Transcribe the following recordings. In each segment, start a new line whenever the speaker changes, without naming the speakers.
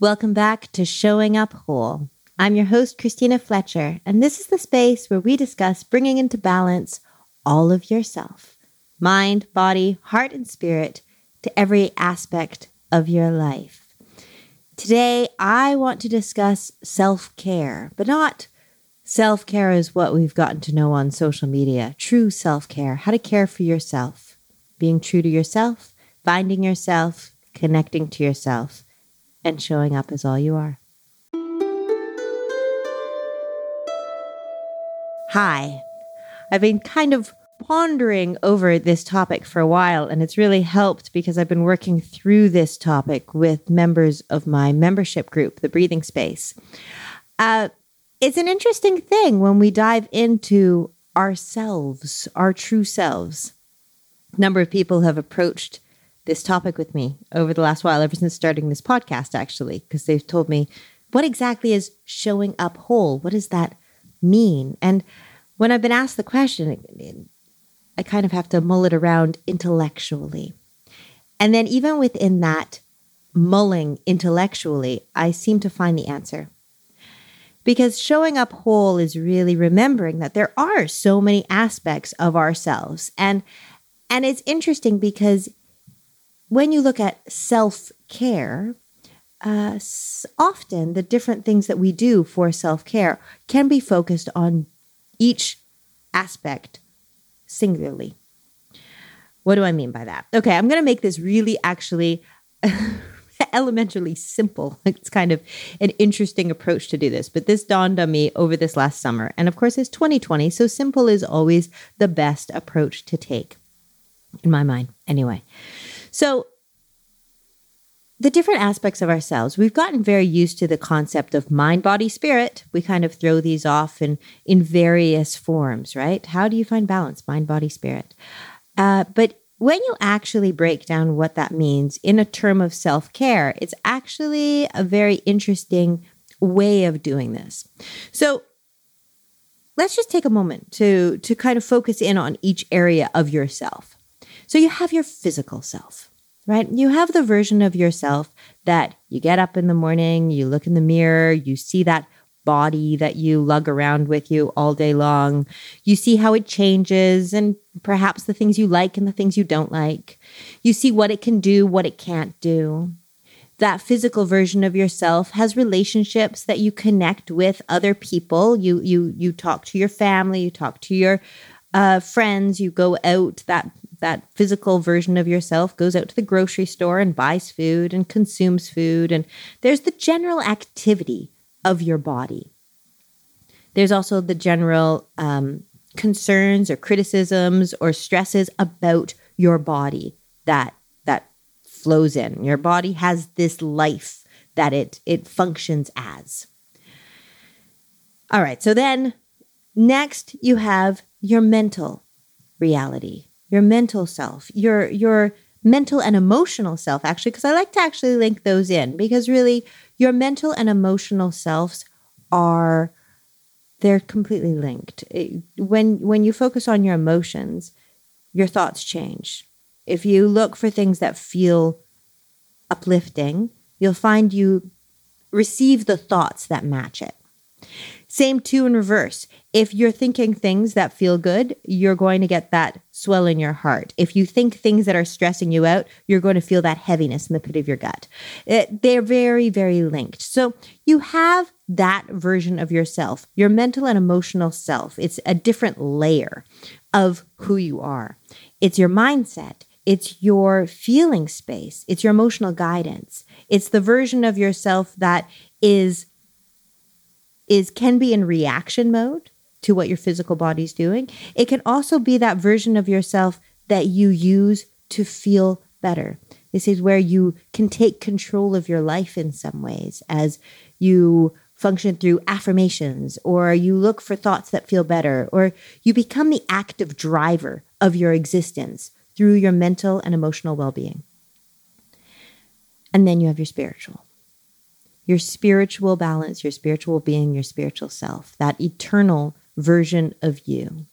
Welcome back to Showing Up Whole. I'm your host, Christina Fletcher, and this is the space where we discuss bringing into balance all of yourself mind, body, heart, and spirit to every aspect of your life. Today, I want to discuss self care, but not self care as what we've gotten to know on social media. True self care, how to care for yourself, being true to yourself, finding yourself, connecting to yourself, and showing up as all you are. Hi, I've been kind of pondering over this topic for a while, and it's really helped because I've been working through this topic with members of my membership group, the Breathing Space. Uh, it's an interesting thing when we dive into ourselves, our true selves. A number of people have approached this topic with me over the last while, ever since starting this podcast, actually, because they've told me, what exactly is showing up whole? What does that mean? And when I've been asked the question, I kind of have to mull it around intellectually. And then, even within that mulling intellectually, I seem to find the answer. Because showing up whole is really remembering that there are so many aspects of ourselves. And and it's interesting because when you look at self-care, uh, often the different things that we do for self-care can be focused on each aspect singularly. What do I mean by that? Okay, I'm going to make this really actually elementarily simple. It's kind of an interesting approach to do this, but this dawned on me over this last summer. And of course, it's 2020, so simple is always the best approach to take, in my mind, anyway. So, the different aspects of ourselves, we've gotten very used to the concept of mind, body, spirit. We kind of throw these off in, in various forms, right? How do you find balance, mind, body, spirit? Uh, but when you actually break down what that means in a term of self care, it's actually a very interesting way of doing this. So let's just take a moment to, to kind of focus in on each area of yourself. So you have your physical self right? You have the version of yourself that you get up in the morning, you look in the mirror, you see that body that you lug around with you all day long. You see how it changes and perhaps the things you like and the things you don't like. You see what it can do, what it can't do. That physical version of yourself has relationships that you connect with other people. You you you talk to your family, you talk to your uh, friends, you go out. That that physical version of yourself goes out to the grocery store and buys food and consumes food. And there's the general activity of your body. There's also the general um, concerns or criticisms or stresses about your body that that flows in. Your body has this life that it it functions as. All right, so then next you have your mental reality your mental self, your your mental and emotional self actually because I like to actually link those in because really your mental and emotional selves are they're completely linked. Eh, when when you focus on your emotions, your thoughts change. If you look for things that feel uplifting, you'll find you receive the thoughts that match it. Same too in reverse. If you're thinking things that feel good, you're going to get that swell in your heart. If you think things that are stressing you out, you're going to feel that heaviness in the pit of your gut. It, they're very, very linked. So you have that version of yourself, your mental and emotional self. It's a different layer of who you are. It's your mindset. It's your feeling space. It's your emotional guidance. It's the version of yourself that is is can be in reaction mode to what your physical body's doing. It can also be that version of yourself that you use to feel better. This is where you can take control of your life in some ways as you function through affirmations or you look for thoughts that feel better or you become the active driver of your existence through your mental and emotional well-being. And then you have your spiritual your spiritual balance, your spiritual being, your spiritual self, that eternal version of you.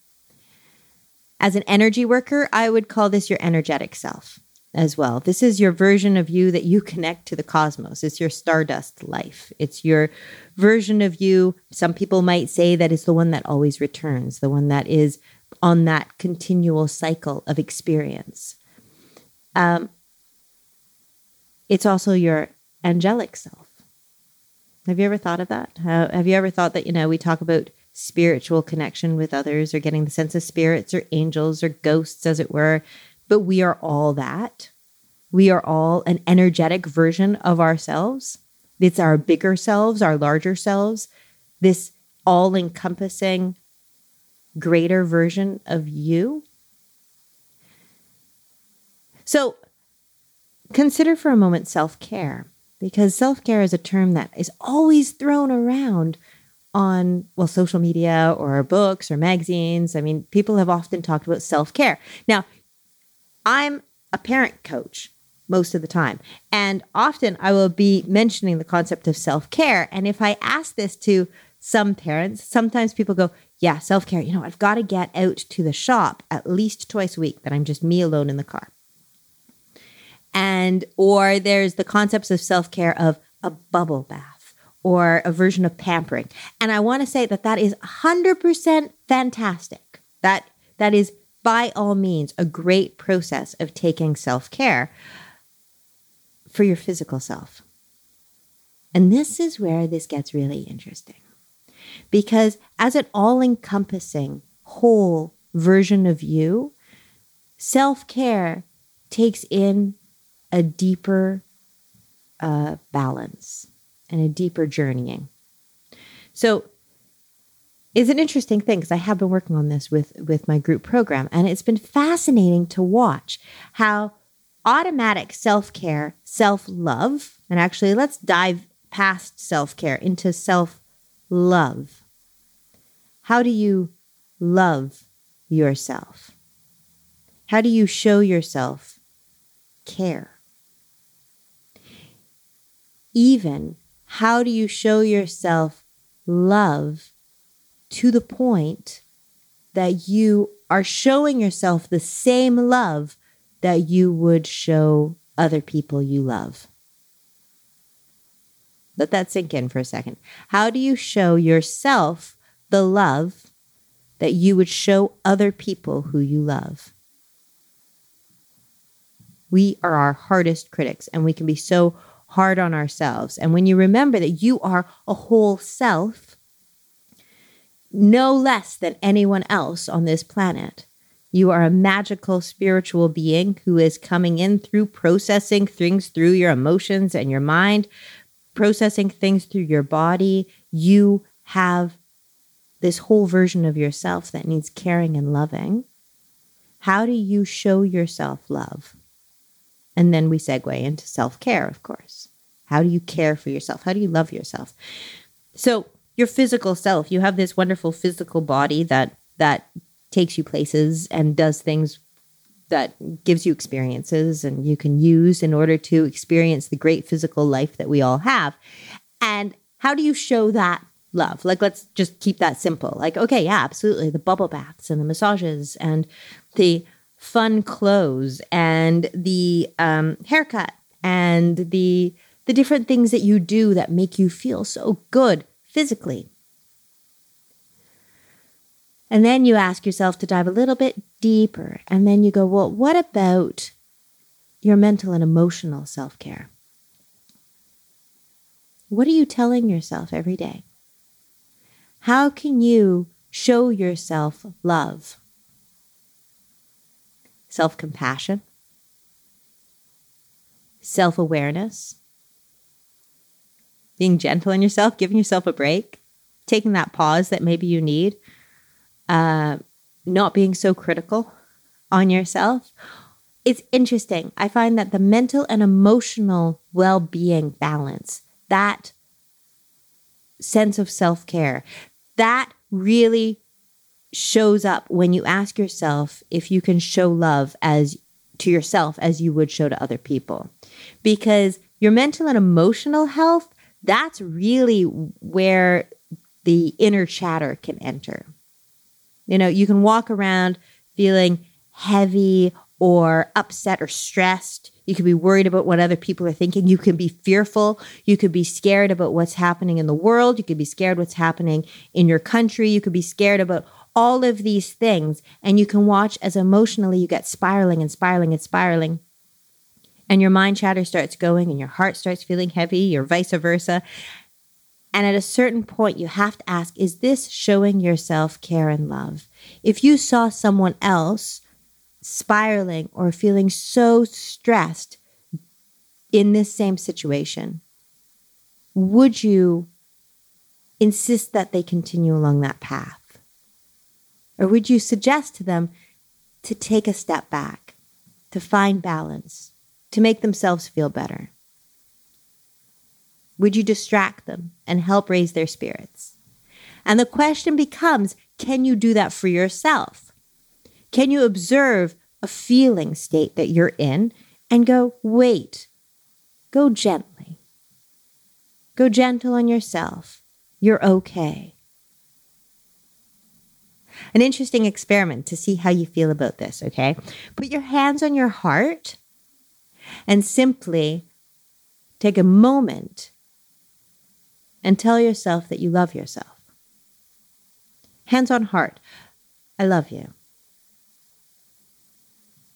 As an energy worker, I would call this your energetic self. as well. This is your version of you that you connect to the cosmos. It's your stardust life. It's your version of you. Some people might say that it's the one that always returns, the one that is on that continual cycle of experience. Um, it's also your angelic self. Have you ever thought of that? have you ever thought that, you know, we talk about spiritual connection with others or getting the sense of spirits or angels or ghosts, as it were, but we are all that. We are all an energetic version of ourselves. It's our bigger selves, our larger selves, this all encompassing greater version of you. So consider for a moment self care, because self care is a term that is always thrown around on, well, social media or books or magazines. I mean, people have often talked about self care. Now, I'm a parent coach most of the time. And often I will be mentioning the concept of self care. And if I ask this to some parents, sometimes people go, Yeah, self care, you know, I've got to get out to the shop at least twice a week that I'm just me alone in the car. And, or there's the concepts of self care of a bubble bath or a version of pampering. And I want to say that that is 100% fantastic. That, that is by all means a great process of taking self care for your physical self. And this is where this gets really interesting. Because as an all encompassing whole version of you, self care takes in a deeper uh, balance and a deeper journeying. So is an interesting thing because I have been working on this with with my group program and it's been fascinating to watch how automatic self-care, self-love, and actually let's dive past self-care into self-love. How do you love yourself? How do you show yourself care? Even how do you show yourself love to the point that you are showing yourself the same love that you would show other people you love. Let that sink in for a second. How do you show yourself the love that you would show other people who you love? We are our hardest critics and we can be so hard on ourselves. And when you remember that you are a whole self, no less than anyone else on this planet. You are a magical spiritual being who is coming in through processing things through your emotions and your mind, processing things through your body. You have this whole version of yourself that needs caring and loving. How do you show yourself love? And then we segue into self care, of course. How do you care for yourself? How do you love yourself? So, your physical self. You have this wonderful physical body that that takes you places and does things that gives you experiences and you can use in order to experience the great physical life that we all have. And how do you show that love? Like let's just keep that simple. Like okay, yeah, absolutely, the bubble baths and the massages and the fun clothes and the um, haircut and the the different things that you do that make you feel so good physically. And then you ask yourself to dive a little bit deeper. And then you go, well, what about your mental and emotional self care? What are you telling yourself every day? How can you show yourself love? Self compassion, self awareness, being gentle on yourself, giving yourself a break, taking that pause that maybe you need, uh, not being so critical on yourself. It's interesting. I find that the mental and emotional well being balance, that sense of self care, that really shows up when you ask yourself if you can show love as to yourself as you would show to other people. Because your mental and emotional health that's really where the inner chatter can enter. You know, you can walk around feeling heavy or upset or stressed. You could be worried about what other people are thinking. You can be fearful. You could be scared about what's happening in the world. You could be scared what's happening in your country. You could be scared about all of these things. And you can watch as emotionally you get spiraling and spiraling and spiraling. And your mind chatter starts going and your heart starts feeling heavy or vice versa. And at a certain point, you have to ask, is this showing yourself care and love? If you saw someone else spiraling or feeling so stressed in this same situation, would you insist that they continue along that path? Or would you suggest to them to take a step back, to find balance, to make themselves feel better? Would you distract them and help raise their spirits? And the question becomes can you do that for yourself? Can you observe a feeling state that you're in and go, wait, go gently. Go gentle on yourself. You're okay. An interesting experiment to see how you feel about this, okay? Put your hands on your heart and simply take a moment and tell yourself that you love yourself. Hands on heart. I love you.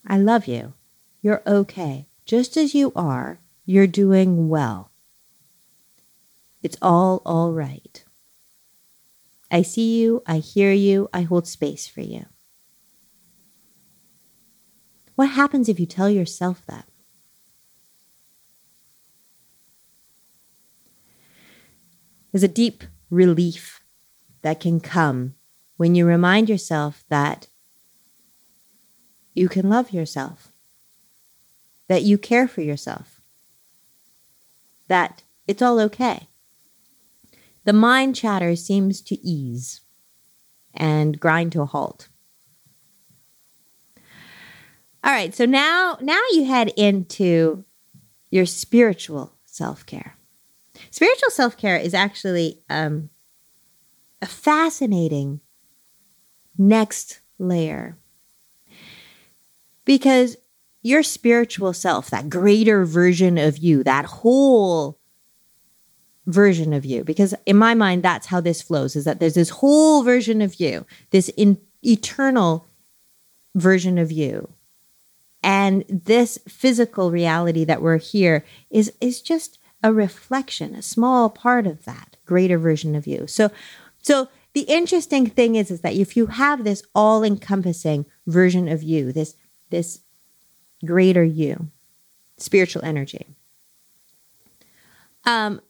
I love you. You're okay. Just as you are, you're doing well. It's all all right. I see you, I hear you, I hold space for you. What happens if you tell yourself that? There's a deep relief that can come when you remind yourself that you can love yourself, that you care for yourself, that it's all okay. The mind chatter seems to ease and grind to a halt. All right, so now now you head into your spiritual self-care. Spiritual self-care is actually um, a fascinating next layer because your spiritual self, that greater version of you, that whole version of you, because in my mind, that's how this flows is that there's this whole version of you, this in, eternal version of you. And this physical reality that we're here is, is just a reflection, a small part of that greater version of you. So, so the interesting thing is, is that if you have this all encompassing version of you, this this greater you, spiritual energy. Um,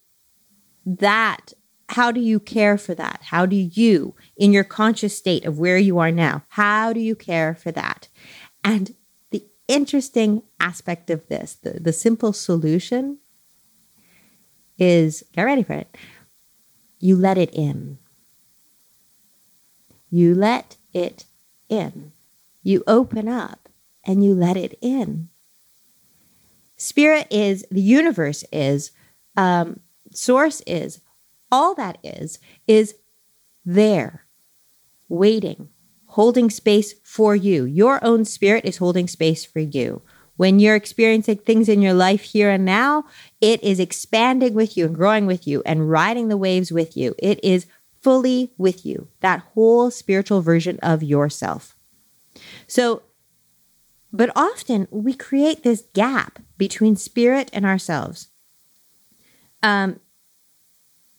that, how do you care for that? How do you, in your conscious state of where you are now, how do you care for that? And the interesting aspect of this, the, the simple solution is get ready for it. You let it in. You let it in. You open up and you let it in. Spirit is, the universe is, um, source is, all that is, is there, waiting, holding space for you. Your own spirit is holding space for you. When you're experiencing things in your life here and now, it is expanding with you and growing with you and riding the waves with you. It is fully with you, that whole spiritual version of yourself. So but often we create this gap between spirit and ourselves. Um,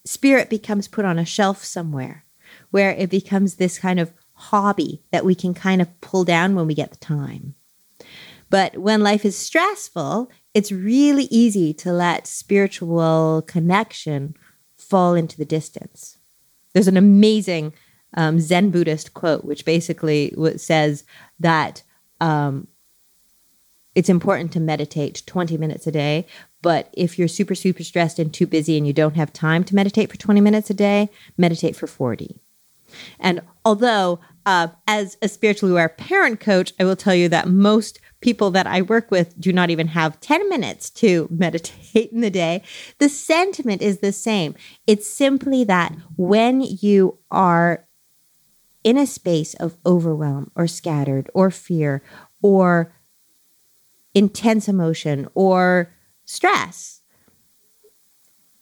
spirit becomes put on a shelf somewhere where it becomes this kind of hobby that we can kind of pull down when we get the time. But when life is stressful, it's really easy to let spiritual connection fall into the distance. There's an amazing um, Zen Buddhist quote, which basically says that um, it's important to meditate 20 minutes a day. But if you're super, super stressed and too busy and you don't have time to meditate for 20 minutes a day, meditate for 40. And although, uh, as a spiritually aware parent coach, I will tell you that most people that I work with do not even have 10 minutes to meditate in the day. The sentiment is the same. It's simply that when you are in a space of overwhelm or scattered or fear or intense emotion or stress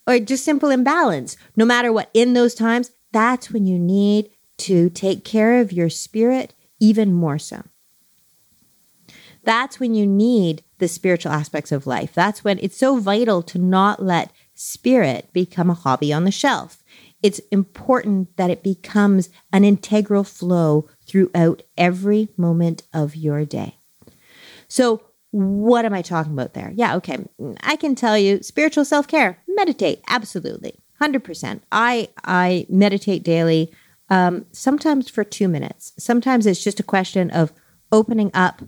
or just simple imbalance, no matter what, in those times, that's when you need to take care of your spirit even more so. That's when you need the spiritual aspects of life. That's when it's so vital to not let spirit become a hobby on the shelf. It's important that it becomes an integral flow throughout every moment of your day. So, what am I talking about there? Yeah, okay. I can tell you spiritual self-care, meditate, absolutely. 100%. I I meditate daily um, sometimes for 2 minutes. Sometimes it's just a question of opening up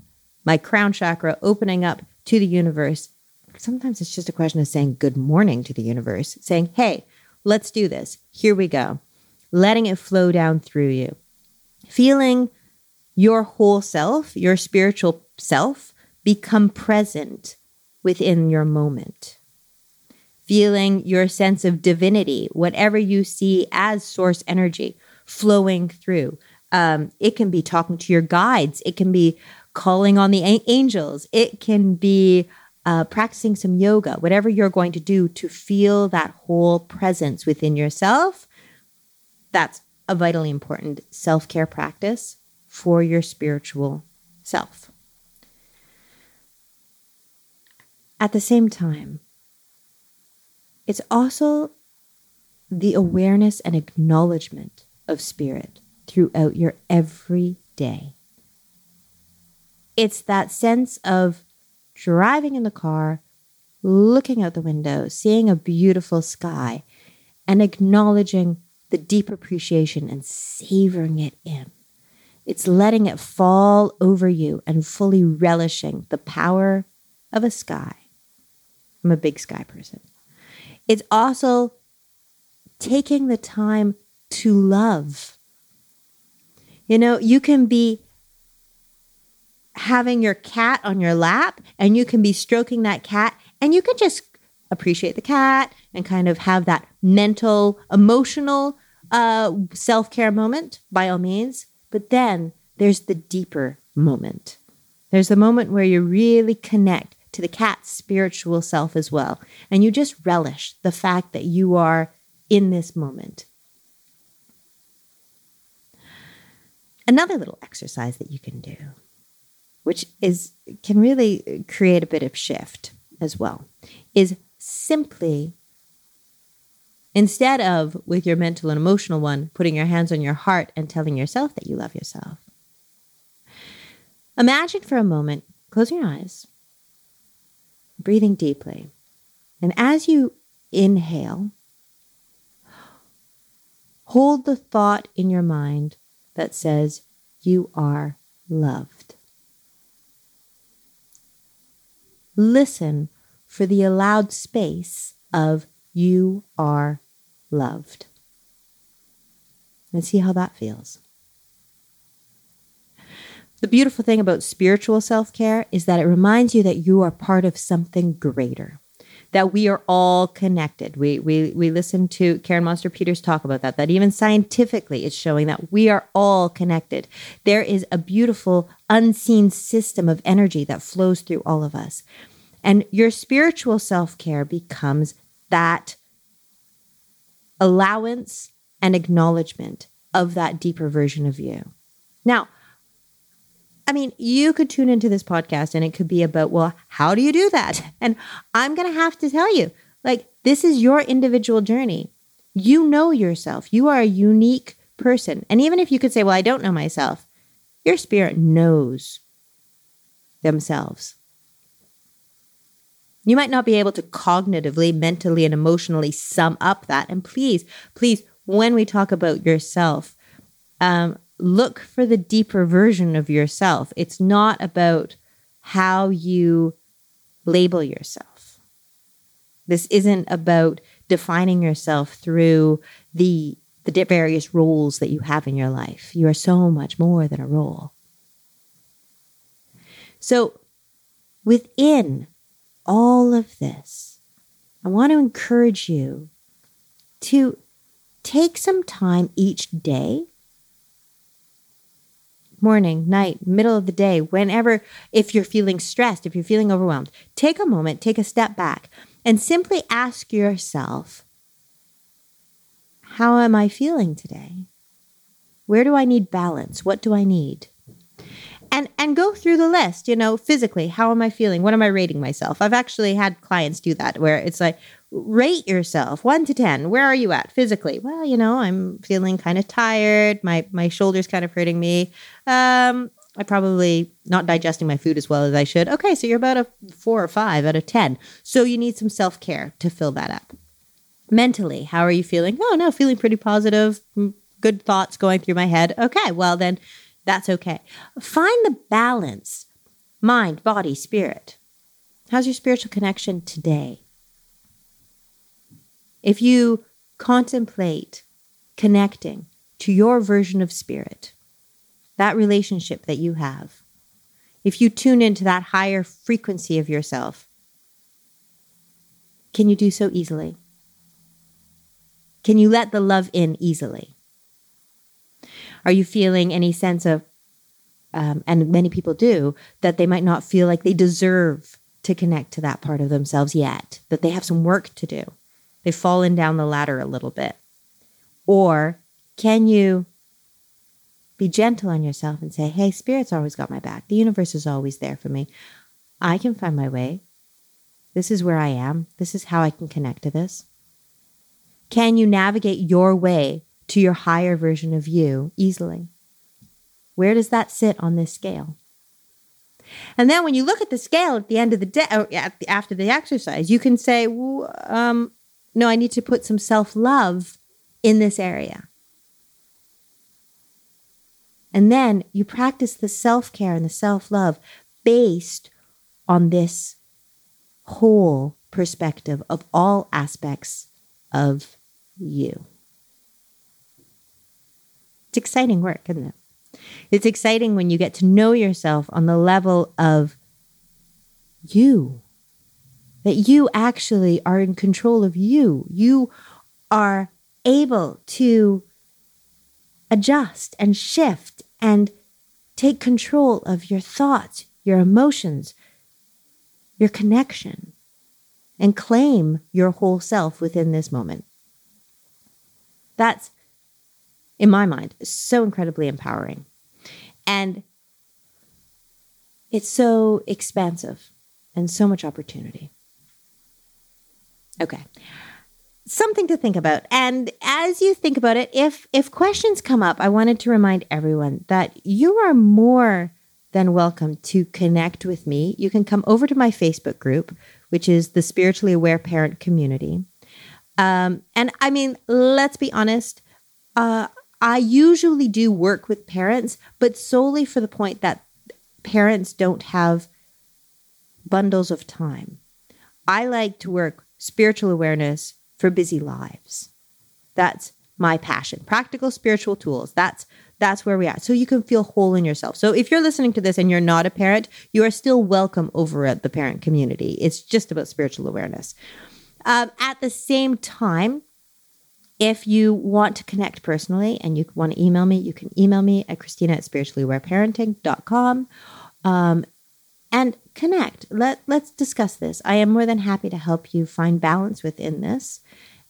my crown chakra, opening up to the universe. Sometimes it's just a question of saying good morning to the universe, saying, "Hey, let's do this. Here we go." Letting it flow down through you. Feeling your whole self, your spiritual self become present within your moment. Feeling your sense of divinity, whatever you see as source energy flowing through. Um, it can be talking to your guides, it can be calling on the a- angels, it can be uh, practicing some yoga, whatever you're going to do to feel that whole presence within yourself. That's a vitally important self care practice for your spiritual self. At the same time, it's also the awareness and acknowledgement of spirit throughout your everyday. It's that sense of driving in the car, looking out the window, seeing a beautiful sky, and acknowledging the deep appreciation and savoring it in. It's letting it fall over you and fully relishing the power of a sky I'm a big sky person. It's also taking the time to love. You know, you can be having your cat on your lap and you can be stroking that cat and you can just appreciate the cat and kind of have that mental, emotional uh, self care moment by all means. But then there's the deeper moment. There's the moment where you really connect to the cat's spiritual self as well. And you just relish the fact that you are in this moment. Another little exercise that you can do, which is can really create a bit of shift as well, is simply instead of with your mental and emotional one, putting your hands on your heart and telling yourself that you love yourself. Imagine for a moment, close your eyes, breathing deeply. And as you inhale, hold the thought in your mind that says, You are loved. Listen for the allowed space of You are loved. And see how that feels. The beautiful thing about spiritual self care is that it reminds you that you are part of something greater, that we are all connected. We, we, we listen to Karen Monster Peters talk about that, that even scientifically it's showing that we are all connected. There is a beautiful unseen system of energy that flows through all of us. And your spiritual self care becomes that allowance and acknowledgement of that deeper version of you. Now, I mean, you could tune into this podcast and it could be about, well, how do you do that? And I'm going to have to tell you, like, this is your individual journey. You know yourself, you are a unique person. And even if you could say, well, I don't know myself, your spirit knows themselves. You might not be able to cognitively, mentally, and emotionally sum up that. And please, please, when we talk about yourself, um, look for the deeper version of yourself. It's not about how you label yourself. This isn't about defining yourself through the the various roles that you have in your life. You are so much more than a role. So, within all of this, I want to encourage you to take some time each day morning, night, middle of the day, whenever, if you're feeling stressed, if you're feeling overwhelmed, take a moment, take a step back, and simply ask yourself, How am I feeling today? Where do I need balance? What do I need? And, and go through the list, you know, physically, how am I feeling? What am I rating myself? I've actually had clients do that where it's like, rate yourself one to 10. Where are you at physically? Well, you know, I'm feeling kind of tired. My, my shoulder's kind of hurting me. Um, I probably not digesting my food as well as I should. Okay, so you're about a four or five out of 10. So you need some self care to fill that up. Mentally, how are you feeling? Oh, no, feeling pretty positive. Good thoughts going through my head. Okay, well, then that's okay. Find the balance mind, body, spirit. How's your spiritual connection today? If you contemplate connecting to your version of spirit, that relationship that you have, if you tune into that higher frequency of yourself, can you do so easily? Can you let the love in easily? Are you feeling any sense of, um, and many people do, that they might not feel like they deserve to connect to that part of themselves yet, that they have some work to do? They've fallen down the ladder a little bit. Or can you be gentle on yourself and say, hey, Spirit's always got my back. The universe is always there for me. I can find my way. This is where I am. This is how I can connect to this. Can you navigate your way to your higher version of you easily? Where does that sit on this scale? And then when you look at the scale at the end of the day, or after the exercise, you can say, um, no, I need to put some self love in this area. And then you practice the self care and the self love based on this whole perspective of all aspects of you. It's exciting work, isn't it? It's exciting when you get to know yourself on the level of you that you actually are in control of you. You are able to adjust and shift and take control of your thoughts, your emotions, your connection, and claim your whole self within this moment. That's, in my mind, so incredibly empowering. And it's so expansive and so much opportunity. Okay. Something to think about. And as you think about it, if if questions come up, I wanted to remind everyone that you are more than welcome to connect with me. You can come over to my Facebook group, which is the Spiritually Aware Parent Community. Um, and I mean, let's be honest, uh, I usually do work with parents, but solely for the point that parents don't have bundles of time. I like to work spiritual awareness for busy lives. That's my passion. Practical spiritual tools. That's that's where we are. So you can feel whole in yourself. So if you're listening to this and you're not a parent, you are still welcome over at the parent community. It's just about spiritual awareness. Um, at the same time, if you want to connect personally and you want to email me, you can email me at Christina at spirituallyawareparenting.com. Um, and connect. Let let's discuss this. I am more than happy to help you find balance within this.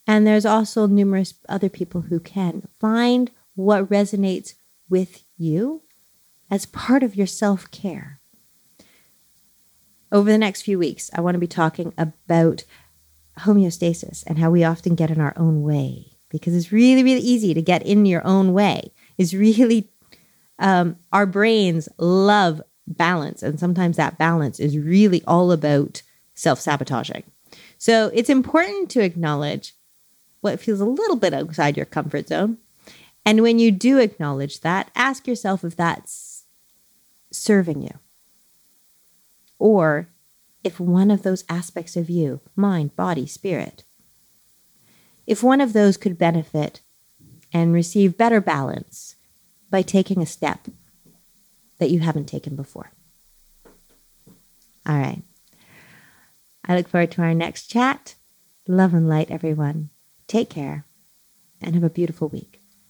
And there's also numerous other people who can find what resonates with you as part of your self-care. Over the next few weeks, I want to be talking about homeostasis and how we often get in our own way because it's really, really easy to get in your own way. It's really, um, our brains love balance. And sometimes that balance is really all about self sabotaging. So it's important to acknowledge what feels a little bit outside your comfort zone. And when you do acknowledge that, ask yourself if that's serving you. Or if one of those aspects of you, mind, body, spirit, if one of those could benefit and receive better balance by taking a step that you haven't taken before. All right. I look forward to our next chat. Love and light, everyone. Take care and have a beautiful week.